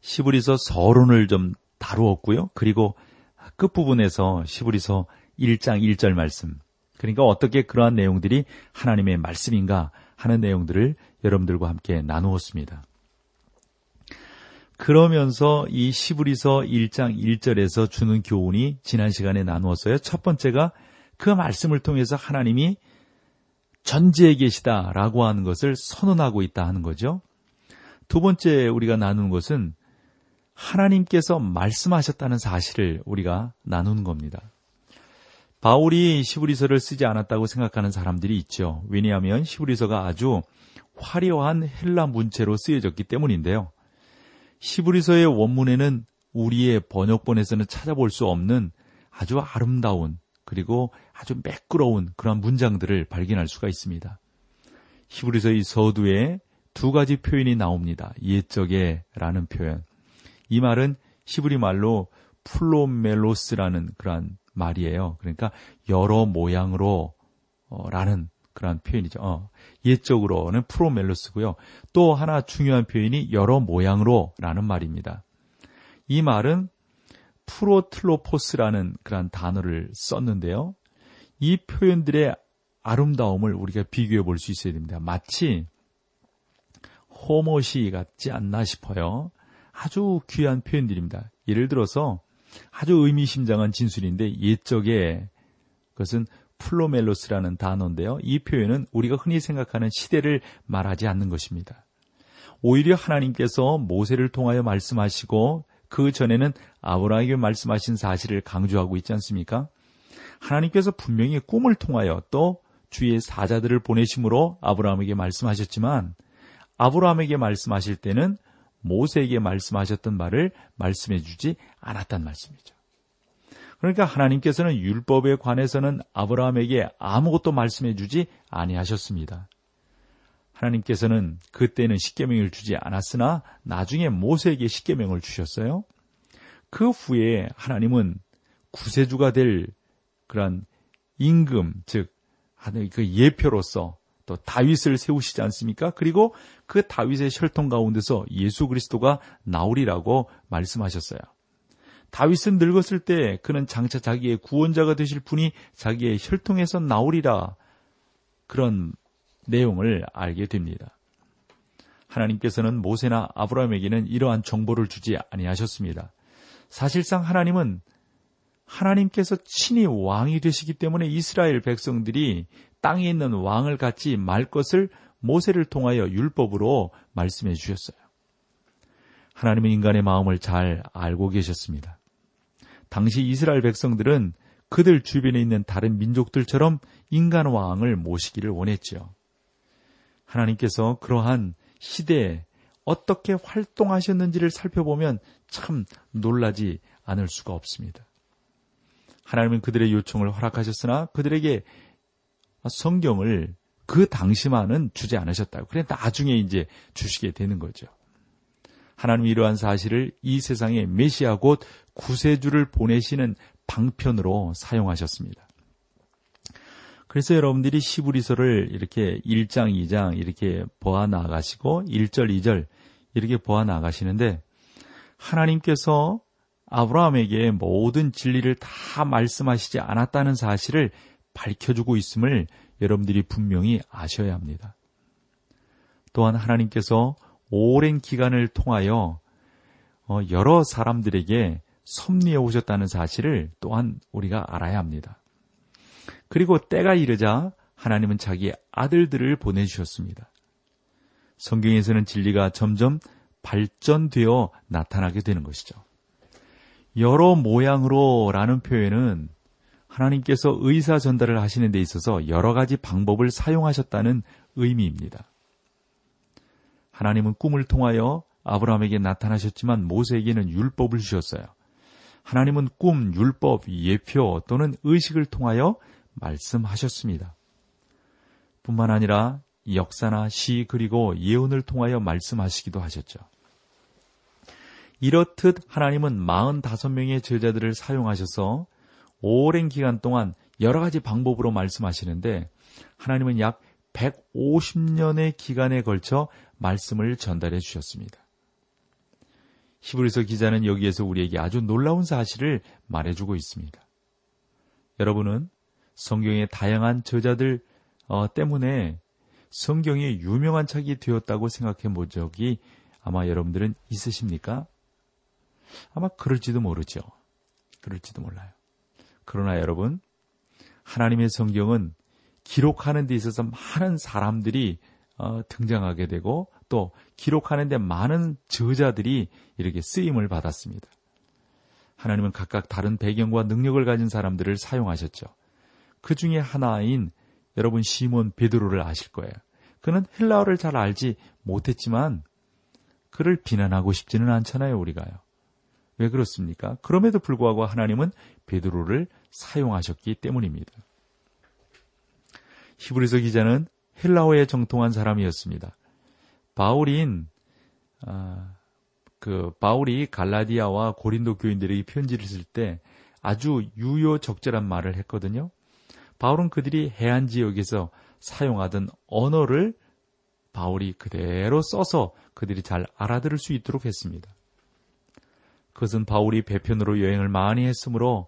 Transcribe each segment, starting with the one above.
시브리서 서론을 좀 다루었고요. 그리고 끝부분에서 시브리서 1장 1절 말씀. 그러니까 어떻게 그러한 내용들이 하나님의 말씀인가 하는 내용들을 여러분들과 함께 나누었습니다. 그러면서 이 시브리서 1장 1절에서 주는 교훈이 지난 시간에 나누었어요. 첫 번째가 그 말씀을 통해서 하나님이 전지에 계시다라고 하는 것을 선언하고 있다 하는 거죠. 두 번째 우리가 나누는 것은 하나님께서 말씀하셨다는 사실을 우리가 나누는 겁니다. 바울이 시브리서를 쓰지 않았다고 생각하는 사람들이 있죠. 왜냐하면 시브리서가 아주 화려한 헬라 문체로 쓰여졌기 때문인데요. 시브리서의 원문에는 우리의 번역본에서는 찾아볼 수 없는 아주 아름다운 그리고 아주 매끄러운 그런 문장들을 발견할 수가 있습니다. 히브리서의 서두에 두 가지 표현이 나옵니다. 옛적에라는 표현. 이 말은 히브리 말로 플로멜로스라는 그러한 말이에요. 그러니까 여러 모양으로 어, 라는 그런 표현이죠. 어, 옛적으로는 프로멜로스고요. 또 하나 중요한 표현이 여러 모양으로 라는 말입니다. 이 말은 프로틀로포스라는 그런 단어를 썼는데요. 이 표현들의 아름다움을 우리가 비교해 볼 수 있어야 됩니다. 마치 호모시 같지 않나 싶어요. 아주 귀한 표현들입니다. 예를 들어서 아주 의미심장한 진술인데 옛적에 그것은 플로멜로스라는 단어인데요. 이 표현은 우리가 흔히 생각하는 시대를 말하지 않는 것입니다. 오히려 하나님께서 모세를 통하여 말씀하시고 그 전에는 아브라함에게 말씀하신 사실을 강조하고 있지 않습니까? 하나님께서 분명히 꿈을 통하여 또 주의 사자들을 보내심으로 아브라함에게 말씀하셨지만 아브라함에게 말씀하실 때는 모세에게 말씀하셨던 말을 말씀해 주지 않았단 말씀이죠. 그러니까 하나님께서는 율법에 관해서는 아브라함에게 아무것도 말씀해 주지 아니하셨습니다. 하나님께서는 그때는 십계명을 주지 않았으나 나중에 모세에게 십계명을 주셨어요. 그 후에 하나님은 구세주가 될 그런 임금 즉 그 예표로서 또 다윗을 세우시지 않습니까? 그리고 그 다윗의 혈통 가운데서 예수 그리스도가 나오리라고 말씀하셨어요. 다윗은 늙었을 때 그는 장차 자기의 구원자가 되실 분이 자기의 혈통에서 나오리라 그런 내용을 알게 됩니다. 하나님께서는 모세나 아브라함에게는 이러한 정보를 주지 아니하셨습니다. 사실상 하나님은 하나님께서 친히 왕이 되시기 때문에 이스라엘 백성들이 땅에 있는 왕을 갖지 말 것을 모세를 통하여 율법으로 말씀해 주셨어요. 하나님은 인간의 마음을 잘 알고 계셨습니다. 당시 이스라엘 백성들은 그들 주변에 있는 다른 민족들처럼 인간 왕을 모시기를 원했지요. 하나님께서 그러한 시대에 어떻게 활동하셨는지를 살펴보면 참 놀라지 않을 수가 없습니다. 하나님은 그들의 요청을 허락하셨으나 그들에게 성경을 그 당시만은 주지 않으셨다고. 그래 나중에 이제 주시게 되는 거죠. 하나님이 이러한 사실을 이 세상에 메시아 곧 구세주를 보내시는 방편으로 사용하셨습니다. 그래서 여러분들이 시브리서를 이렇게 1장, 2장 이렇게 보아 나가시고 1절, 2절 이렇게 보아 나가시는데 하나님께서 아브라함에게 모든 진리를 다 말씀하시지 않았다는 사실을 밝혀주고 있음을 여러분들이 분명히 아셔야 합니다. 또한 하나님께서 오랜 기간을 통하여 어, 여러 사람들에게 섭리해 오셨다는 사실을 또한 우리가 알아야 합니다. 그리고 때가 이르자 하나님은 자기의 아들들을 보내주셨습니다. 성경에서는 진리가 점점 발전되어 나타나게 되는 것이죠. 여러 모양으로 라는 표현은 하나님께서 의사 전달을 하시는 데 있어서 여러 가지 방법을 사용하셨다는 의미입니다. 하나님은 꿈을 통하여 아브라함에게 나타나셨지만 모세에게는 율법을 주셨어요. 하나님은 꿈, 율법, 예표 또는 의식을 통하여 말씀하셨습니다. 뿐만 아니라 역사나 시 그리고 예언을 통하여 말씀하시기도 하셨죠. 이렇듯 하나님은 45명의 제자들을 사용하셔서 오랜 기간 동안 여러 가지 방법으로 말씀하시는데 하나님은 약 150년의 기간에 걸쳐 말씀을 전달해 주셨습니다. 히브리서 기자는 여기에서 우리에게 아주 놀라운 사실을 말해주고 있습니다. 여러분은 성경의 다양한 저자들 어, 때문에 성경이 유명한 책이 되었다고 생각해 본 적이 아마 여러분들은 있으십니까? 아마 그럴지도 모르죠. 그럴지도 몰라요. 그러나 여러분, 하나님의 성경은 기록하는 데 있어서 많은 사람들이 어, 등장하게 되고 또 기록하는 데 많은 저자들이 이렇게 쓰임을 받았습니다. 하나님은 각각 다른 배경과 능력을 가진 사람들을 사용하셨죠. 그 중에 하나인 여러분 시몬 베드로를 아실 거예요. 그는 헬라어를 잘 알지 못했지만 그를 비난하고 싶지는 않잖아요, 우리가요. 왜 그렇습니까? 그럼에도 불구하고 하나님은 베드로를 사용하셨기 때문입니다. 히브리서 기자는 헬라어에 정통한 사람이었습니다. 바울인 아, 그 바울이 갈라디아와 고린도 교인들에게 편지를 쓸 때 아주 유효적절한 말을 했거든요. 바울은 그들이 해안 지역에서 사용하던 언어를 바울이 그대로 써서 그들이 잘 알아들을 수 있도록 했습니다. 그것은 바울이 배편으로 여행을 많이 했으므로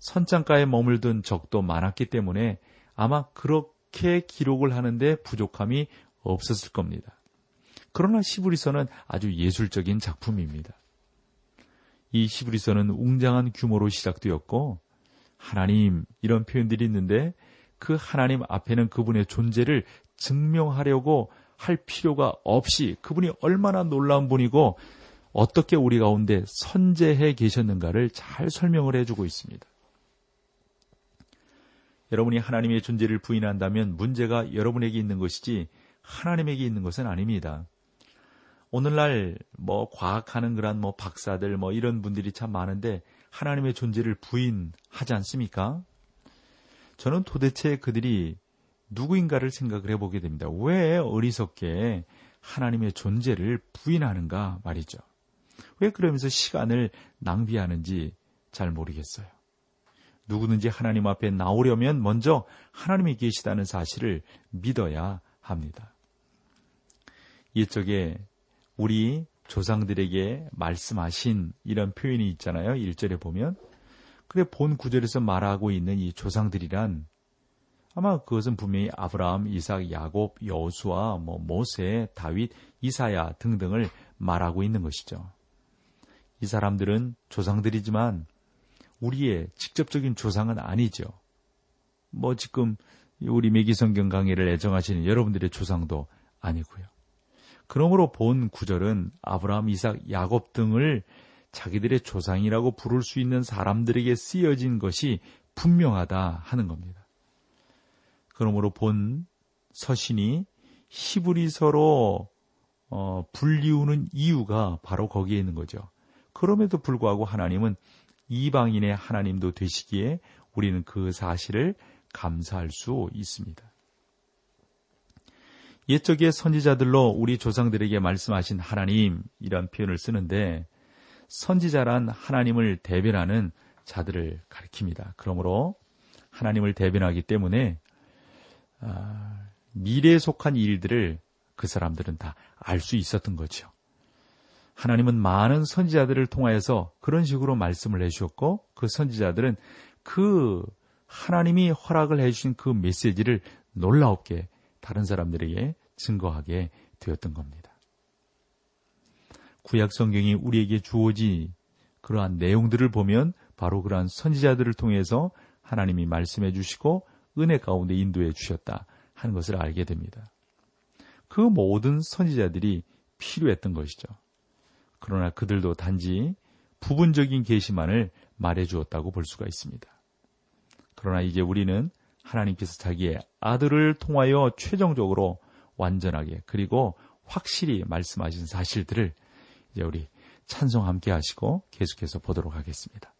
선장가에 머물던 적도 많았기 때문에 아마 그렇게 기록을 하는데 부족함이 없었을 겁니다. 그러나 시브리서는 아주 예술적인 작품입니다. 이 시브리서는 웅장한 규모로 시작되었고 하나님 이런 표현들이 있는데 그 하나님 앞에는 그분의 존재를 증명하려고 할 필요가 없이 그분이 얼마나 놀라운 분이고 어떻게 우리 가운데 선재해 계셨는가를 잘 설명을 해주고 있습니다. 여러분이 하나님의 존재를 부인한다면 문제가 여러분에게 있는 것이지 하나님에게 있는 것은 아닙니다. 오늘날 뭐 과학하는 그런 뭐 박사들 뭐 이런 분들이 참 많은데 하나님의 존재를 부인하지 않습니까? 저는 도대체 그들이 누구인가를 생각을 해보게 됩니다. 왜 어리석게 하나님의 존재를 부인하는가 말이죠. 왜 그러면서 시간을 낭비하는지 잘 모르겠어요. 누구든지 하나님 앞에 나오려면 먼저 하나님이 계시다는 사실을 믿어야 합니다. 이쪽에 우리 조상들에게 말씀하신 이런 표현이 있잖아요. 1절에 보면. 그래 본 구절에서 말하고 있는 이 조상들이란 아마 그것은 분명히 아브라함, 이삭, 야곱, 여수와 뭐 모세, 다윗, 이사야 등등을 말하고 있는 것이죠. 이 사람들은 조상들이지만 우리의 직접적인 조상은 아니죠. 뭐 지금 우리 매기성경 강의를 애정하시는 여러분들의 조상도 아니고요. 그러므로 본 구절은 아브라함, 이삭, 야곱 등을 자기들의 조상이라고 부를 수 있는 사람들에게 쓰여진 것이 분명하다 하는 겁니다. 그러므로 본 서신이 히브리서로 어, 불리우는 이유가 바로 거기에 있는 거죠. 그럼에도 불구하고 하나님은 이방인의 하나님도 되시기에 우리는 그 사실을 감사할 수 있습니다. 옛적의 선지자들로 우리 조상들에게 말씀하신 하나님 이런 표현을 쓰는데 선지자란 하나님을 대변하는 자들을 가리킵니다. 그러므로 하나님을 대변하기 때문에 아, 미래에 속한 일들을 그 사람들은 다 알 수 있었던 거죠. 하나님은 많은 선지자들을 통하여서 그런 식으로 말씀을 해주셨고 그 선지자들은 그 하나님이 허락을 해주신 그 메시지를 놀라웠게 다른 사람들에게 증거하게 되었던 겁니다. 구약 성경이 우리에게 주어진 그러한 내용들을 보면 바로 그러한 선지자들을 통해서 하나님이 말씀해 주시고 은혜 가운데 인도해 주셨다 하는 것을 알게 됩니다. 그 모든 선지자들이 필요했던 것이죠. 그러나 그들도 단지 부분적인 계시만을 말해 주었다고 볼 수가 있습니다. 그러나 이제 우리는 하나님께서 자기의 아들을 통하여 최종적으로 완전하게 그리고 확실히 말씀하신 사실들을 이제 우리 찬송 함께 하시고 계속해서 보도록 하겠습니다.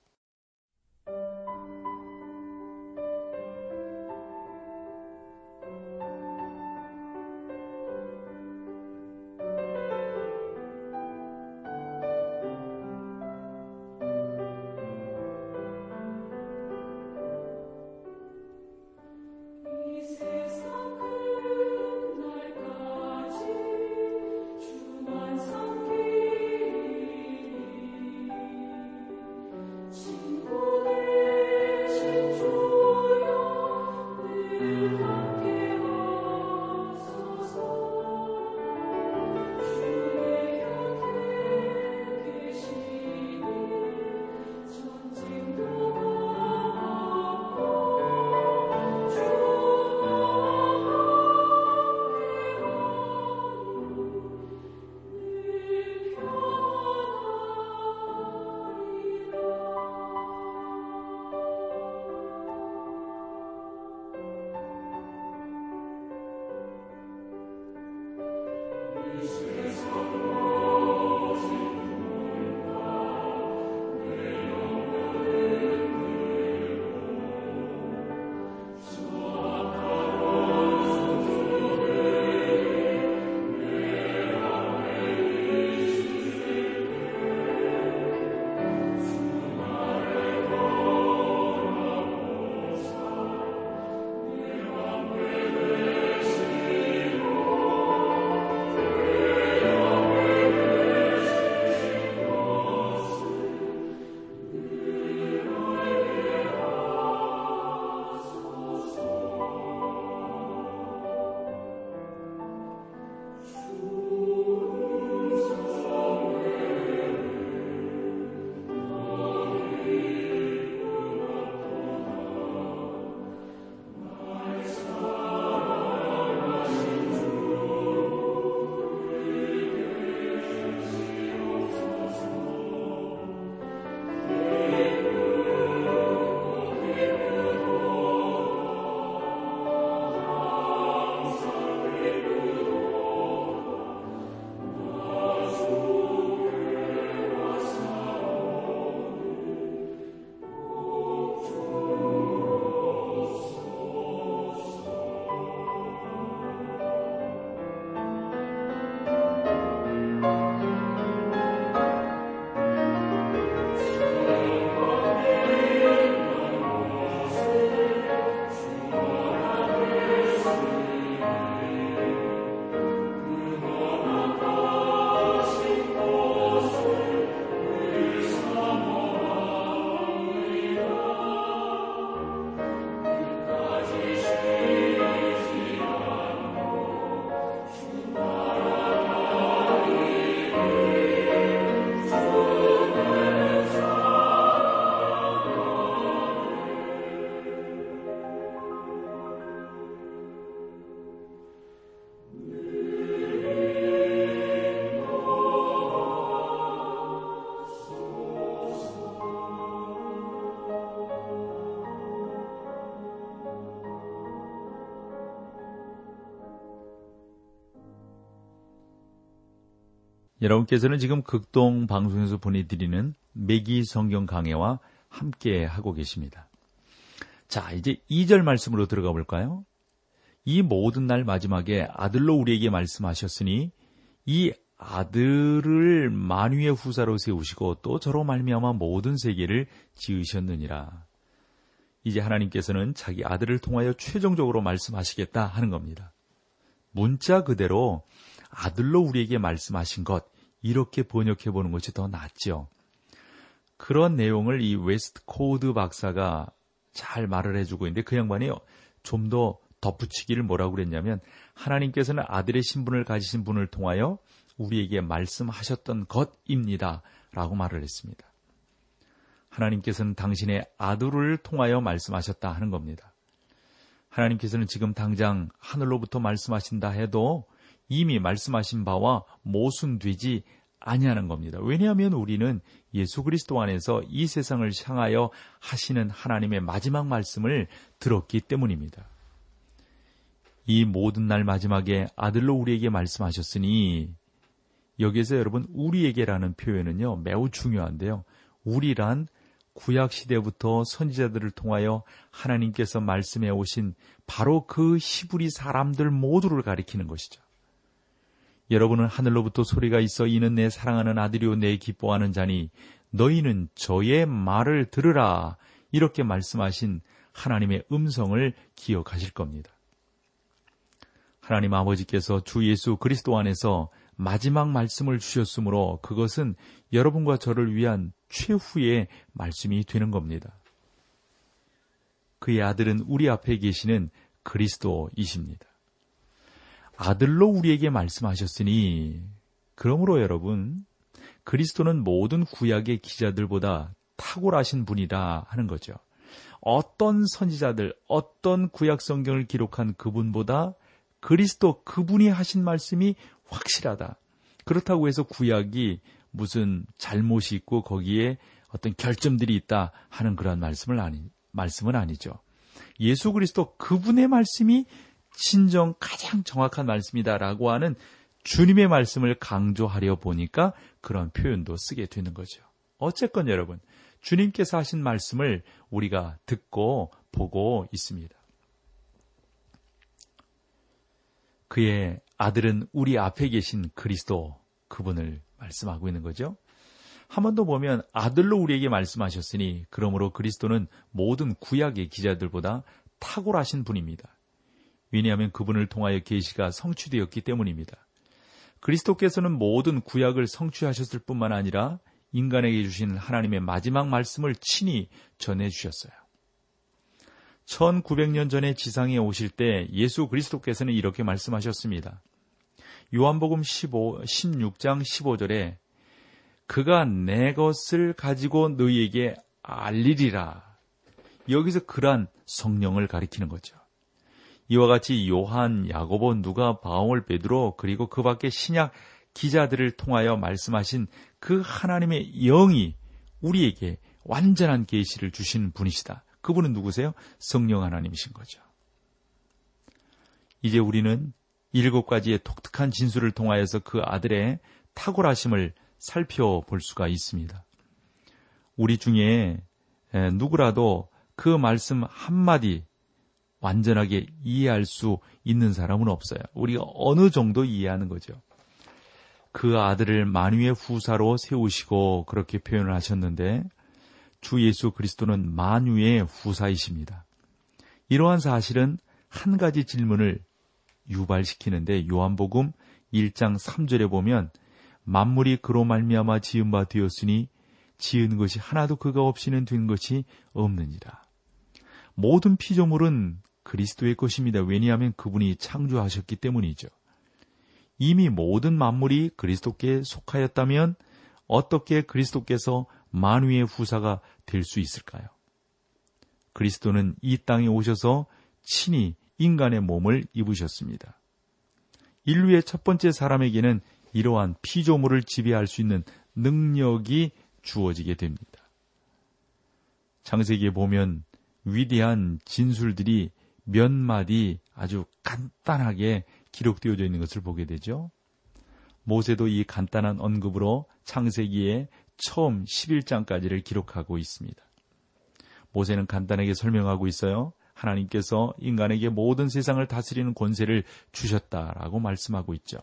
여러분께서는 지금 극동 방송에서 보내드리는 매기 성경 강해와 함께 하고 계십니다. 자, 이제 2절 말씀으로 들어가 볼까요? 이 모든 날 마지막에 아들로 우리에게 말씀하셨으니 이 아들을 만유의 후사로 세우시고 또 저로 말미암아 모든 세계를 지으셨느니라. 이제 하나님께서는 자기 아들을 통하여 최종적으로 말씀하시겠다 하는 겁니다. 문자 그대로 아들로 우리에게 말씀하신 것, 이렇게 번역해 보는 것이 더 낫죠. 그런 내용을 이 웨스트코트 박사가 잘 말을 해주고 있는데 그 양반이 좀 더 덧붙이기를 뭐라고 그랬냐면 하나님께서는 아들의 신분을 가지신 분을 통하여 우리에게 말씀하셨던 것입니다. 라고 말을 했습니다. 하나님께서는 당신의 아들을 통하여 말씀하셨다 하는 겁니다. 하나님께서는 지금 당장 하늘로부터 말씀하신다 해도 이미 말씀하신 바와 모순되지 아니하는 겁니다. 왜냐하면 우리는 예수 그리스도 안에서 이 세상을 향하여 하시는 하나님의 마지막 말씀을 들었기 때문입니다. 이 모든 날 마지막에 아들로 우리에게 말씀하셨으니 여기에서 여러분 우리에게라는 표현은요 매우 중요한데요. 우리란 구약 시대부터 선지자들을 통하여 하나님께서 말씀해 오신 바로 그 히브리 사람들 모두를 가리키는 것이죠. 여러분은 하늘로부터 소리가 있어 이는 내 사랑하는 아들이요 내 기뻐하는 자니 너희는 저의 말을 들으라 이렇게 말씀하신 하나님의 음성을 기억하실 겁니다. 하나님 아버지께서 주 예수 그리스도 안에서 마지막 말씀을 주셨으므로 그것은 여러분과 저를 위한 최후의 말씀이 되는 겁니다. 그의 아들은 우리 앞에 계시는 그리스도이십니다. 아들로 우리에게 말씀하셨으니, 그러므로 여러분, 그리스도는 모든 구약의 기자들보다 탁월하신 분이라 하는 거죠. 어떤 선지자들, 어떤 구약 성경을 기록한 그분보다 그리스도 그분이 하신 말씀이 확실하다. 그렇다고 해서 구약이 무슨 잘못이 있고 거기에 어떤 결점들이 있다 하는 그런 말씀을 아니, 말씀은 아니죠. 예수 그리스도 그분의 말씀이 진정 가장 정확한 말씀이다라고 하는 주님의 말씀을 강조하려 보니까 그런 표현도 쓰게 되는 거죠. 어쨌건 여러분, 주님께서 하신 말씀을 우리가 듣고 보고 있습니다. 그의 아들은 우리 앞에 계신 그리스도 그분을 말씀하고 있는 거죠. 한 번 더 보면 아들로 우리에게 말씀하셨으니 그러므로 그리스도는 모든 구약의 기자들보다 탁월하신 분입니다. 왜냐하면 그분을 통하여 계시가 성취되었기 때문입니다. 그리스도께서는 모든 구약을 성취하셨을 뿐만 아니라 인간에게 주신 하나님의 마지막 말씀을 친히 전해 주셨어요. 1900년 전에 지상에 오실 때 예수 그리스도께서는 이렇게 말씀하셨습니다. 요한복음 15, 16장 15절에 그가 내 것을 가지고 너희에게 알리리라. 여기서 그란 성령을 가리키는 거죠. 이와 같이 요한, 야고보, 누가, 바울, 베드로 그리고 그 밖에 신약 기자들을 통하여 말씀하신 그 하나님의 영이 우리에게 완전한 계시를 주신 분이시다. 그분은 누구세요? 성령 하나님이신 거죠. 이제 우리는 일곱 가지의 독특한 진술을 통하여서 그 아들의 탁월하심을 살펴볼 수가 있습니다. 우리 중에 누구라도 그 말씀 한마디 완전하게 이해할 수 있는 사람은 없어요. 우리가 어느 정도 이해하는 거죠. 그 아들을 만유의 후사로 세우시고 그렇게 표현을 하셨는데 주 예수 그리스도는 만유의 후사이십니다. 이러한 사실은 한 가지 질문을 유발시키는데 요한복음 1장 3절에 보면 만물이 그로 말미암아 지은 바 되었으니 지은 것이 하나도 그가 없이는 된 것이 없느니라. 모든 피조물은 그리스도의 것입니다. 왜냐하면 그분이 창조하셨기 때문이죠. 이미 모든 만물이 그리스도께 속하였다면 어떻게 그리스도께서 만위의 후사가 될 수 있을까요? 그리스도는 이 땅에 오셔서 친히 인간의 몸을 입으셨습니다. 인류의 첫 번째 사람에게는 이러한 피조물을 지배할 수 있는 능력이 주어지게 됩니다. 창세기에 보면 위대한 진술들이 몇 마디 아주 간단하게 기록되어 있는 것을 보게 되죠. 모세도 이 간단한 언급으로 창세기에 처음 11장까지를 기록하고 있습니다. 모세는 간단하게 설명하고 있어요. 하나님께서 인간에게 모든 세상을 다스리는 권세를 주셨다라고 말씀하고 있죠.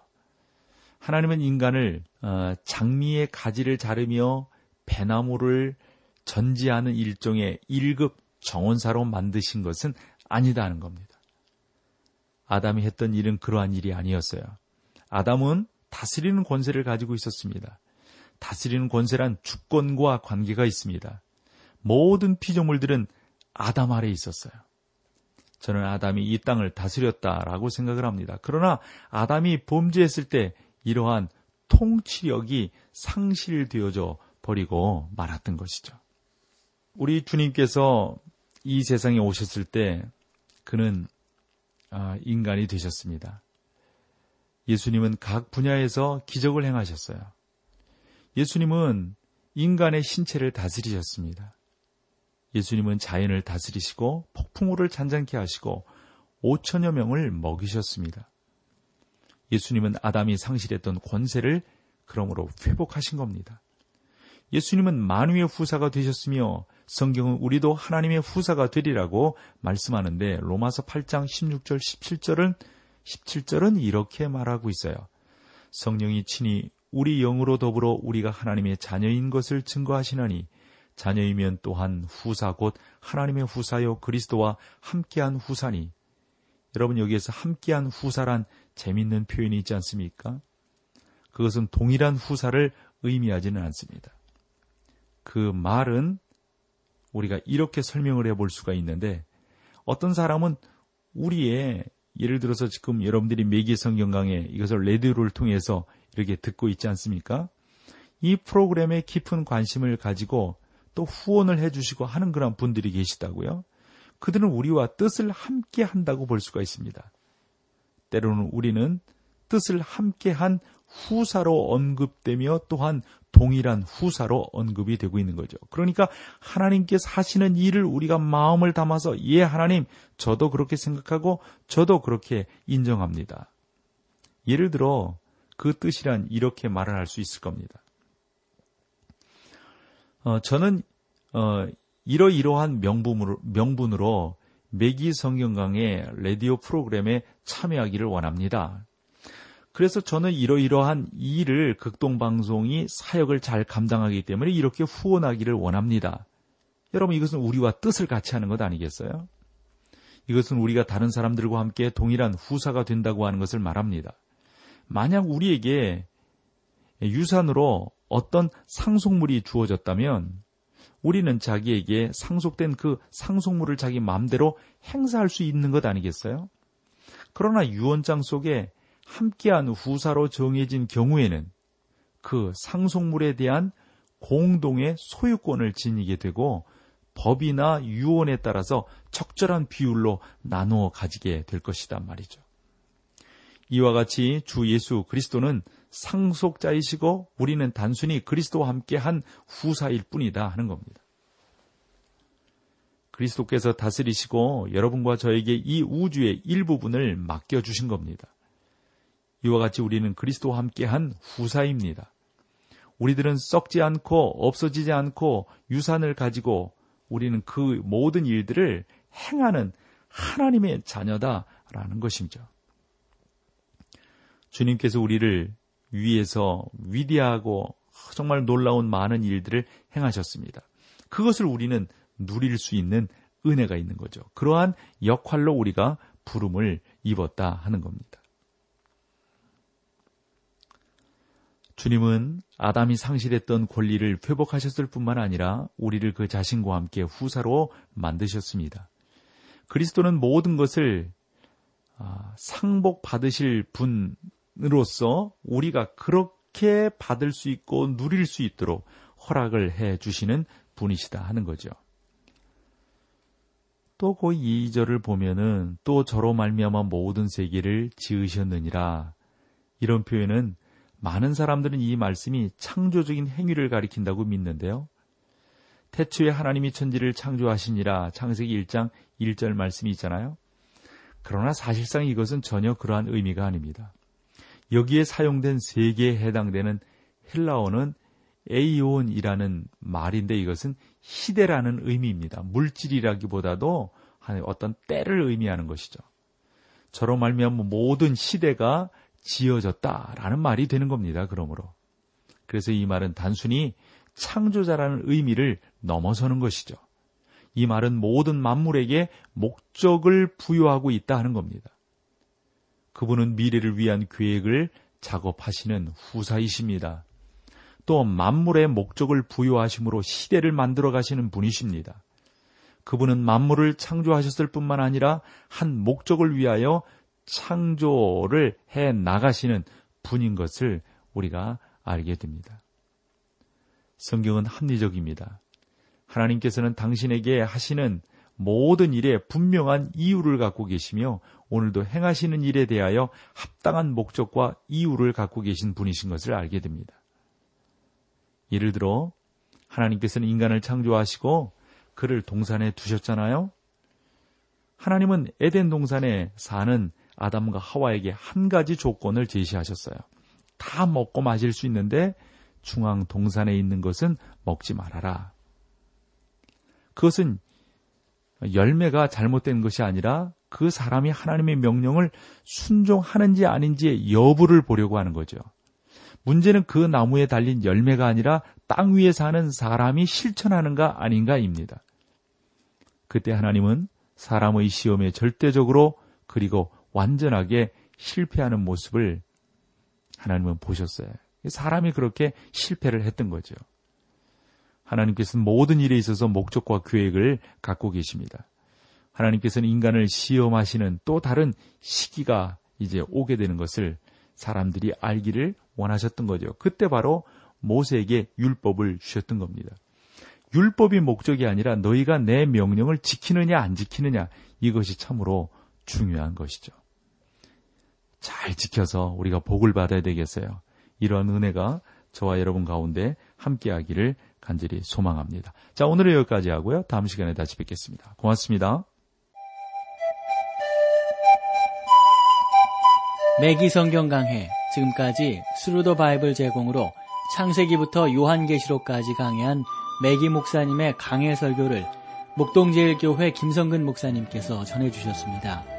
하나님은 인간을 어, 장미의 가지를 자르며 배나무를 전지하는 일종의 1급 정원사로 만드신 것은 아니다는 겁니다. 아담이 했던 일은 그러한 일이 아니었어요. 아담은 다스리는 권세를 가지고 있었습니다. 다스리는 권세란 주권과 관계가 있습니다. 모든 피조물들은 아담 아래에 있었어요. 저는 아담이 이 땅을 다스렸다라고 생각을 합니다. 그러나 아담이 범죄했을 때 이러한 통치력이 상실되어져 버리고 말았던 것이죠. 우리 주님께서 이 세상에 오셨을 때 그는 아, 인간이 되셨습니다. 예수님은 각 분야에서 기적을 행하셨어요. 예수님은 인간의 신체를 다스리셨습니다. 예수님은 자연을 다스리시고 폭풍우를 잔잔케 하시고 5천여 명을 먹이셨습니다. 예수님은 아담이 상실했던 권세를 그러므로 회복하신 겁니다. 예수님은 만유의 후사가 되셨으며 성경은 우리도 하나님의 후사가 되리라고 말씀하는데 로마서 8장 16절 17절은 17절은 이렇게 말하고 있어요. 성령이 친히 우리 영으로 더불어 우리가 하나님의 자녀인 것을 증거하시나니 자녀이면 또한 후사 곧 하나님의 후사요 그리스도와 함께한 후사니 여러분 여기에서 함께한 후사란 재밌는 표현이 있지 않습니까? 그것은 동일한 후사를 의미하지는 않습니다. 그 말은 우리가 이렇게 설명을 해볼 수가 있는데 어떤 사람은 우리의 예를 들어서 지금 여러분들이 매기 성 경 강에 이것을 레디오를 통해서 이렇게 듣고 있지 않습니까? 이 프로그램에 깊은 관심을 가지고 또 후원을 해주시고 하는 그런 분들이 계시다고요. 그들은 우리와 뜻을 함께 한다고 볼 수가 있습니다. 때로는 우리는 뜻을 함께 한 후사로 언급되며 또한 동일한 후사로 언급이 되고 있는 거죠. 그러니까 하나님께서 하시는 일을 우리가 마음을 담아서 예 하나님 저도 그렇게 생각하고 저도 그렇게 인정합니다. 예를 들어 그 뜻이란 이렇게 말을 할 수 있을 겁니다. 어, 저는 어, 이러이러한 명분으로, 명분으로 매기 성경강의 라디오 프로그램에 참여하기를 원합니다. 그래서 저는 이러이러한 일을 극동방송이 사역을 잘 감당하기 때문에 이렇게 후원하기를 원합니다. 여러분 이것은 우리와 뜻을 같이 하는 것 아니겠어요? 이것은 우리가 다른 사람들과 함께 동일한 후사가 된다고 하는 것을 말합니다. 만약 우리에게 유산으로 어떤 상속물이 주어졌다면 우리는 자기에게 상속된 그 상속물을 자기 마음대로 행사할 수 있는 것 아니겠어요? 그러나 유언장 속에 함께한 후사로 정해진 경우에는 그 상속물에 대한 공동의 소유권을 지니게 되고 법이나 유언에 따라서 적절한 비율로 나누어 가지게 될 것이다 말이죠. 이와 같이 주 예수 그리스도는 상속자이시고 우리는 단순히 그리스도와 함께 한 후사일 뿐이다 하는 겁니다. 그리스도께서 다스리시고 여러분과 저에게 이 우주의 일부분을 맡겨주신 겁니다. 이와 같이 우리는 그리스도와 함께 한 후사입니다. 우리들은 썩지 않고 없어지지 않고 유산을 가지고 우리는 그 모든 일들을 행하는 하나님의 자녀다라는 것이죠. 주님께서 우리를 위에서 위대하고 정말 놀라운 많은 일들을 행하셨습니다. 그것을 우리는 누릴 수 있는 은혜가 있는 거죠. 그러한 역할로 우리가 부름을 입었다 하는 겁니다. 주님은 아담이 상실했던 권리를 회복하셨을 뿐만 아니라 우리를 그 자신과 함께 후사로 만드셨습니다. 그리스도는 모든 것을 아, 상복 받으실 분 으로서 우리가 그렇게 받을 수 있고 누릴 수 있도록 허락을 해 주시는 분이시다 하는 거죠. 또그 2절을 보면은 또 저로 말미암아 모든 세계를 지으셨느니라 이런 표현은 많은 사람들은 이 말씀이 창조적인 행위를 가리킨다고 믿는데요. 태초에 하나님이 천지를 창조하시니라 창세기 1장 1절 말씀이 있잖아요. 그러나 사실상 이것은 전혀 그러한 의미가 아닙니다. 여기에 사용된 세 개에 해당되는 헬라어는 에이온이라는 말인데 이것은 시대라는 의미입니다. 물질이라기보다도 어떤 때를 의미하는 것이죠. 저로 말미암아 모든 시대가 지어졌다라는 말이 되는 겁니다. 그러므로 그래서 이 말은 단순히 창조자라는 의미를 넘어서는 것이죠. 이 말은 모든 만물에게 목적을 부여하고 있다 하는 겁니다. 그분은 미래를 위한 계획을 작업하시는 후사이십니다. 또 만물의 목적을 부여하심으로 시대를 만들어 가시는 분이십니다. 그분은 만물을 창조하셨을 뿐만 아니라 한 목적을 위하여 창조를 해 나가시는 분인 것을 우리가 알게 됩니다. 성경은 합리적입니다. 하나님께서는 당신에게 하시는 모든 일에 분명한 이유를 갖고 계시며 오늘도 행하시는 일에 대하여 합당한 목적과 이유를 갖고 계신 분이신 것을 알게 됩니다. 예를 들어 하나님께서는 인간을 창조하시고 그를 동산에 두셨잖아요. 하나님은 에덴 동산에 사는 아담과 하와에게 한 가지 조건을 제시하셨어요. 다 먹고 마실 수 있는데 중앙 동산에 있는 것은 먹지 말아라. 그것은 열매가 잘못된 것이 아니라 그 사람이 하나님의 명령을 순종하는지 아닌지의 여부를 보려고 하는 거죠. 문제는 그 나무에 달린 열매가 아니라 땅 위에 사는 사람이 실천하는가 아닌가입니다. 그때 하나님은 사람의 시험에 절대적으로 그리고 완전하게 실패하는 모습을 하나님은 보셨어요. 사람이 그렇게 실패를 했던 거죠. 하나님께서는 모든 일에 있어서 목적과 계획을 갖고 계십니다. 하나님께서는 인간을 시험하시는 또 다른 시기가 이제 오게 되는 것을 사람들이 알기를 원하셨던 거죠. 그때 바로 모세에게 율법을 주셨던 겁니다. 율법이 목적이 아니라 너희가 내 명령을 지키느냐 안 지키느냐 이것이 참으로 중요한 것이죠. 잘 지켜서 우리가 복을 받아야 되겠어요. 이러한 은혜가 저와 여러분 가운데 함께 하기를 간절히 소망합니다. 자, 오늘은 여기까지 하고요. 다음 시간에 다시 뵙겠습니다. 고맙습니다. 맥기 성경 강해 지금까지 Thru the Bible 제공으로 창세기부터 요한계시록까지 강해한 매기 목사님의 강해 설교를 목동제일교회 김성근 목사님께서 전해주셨습니다.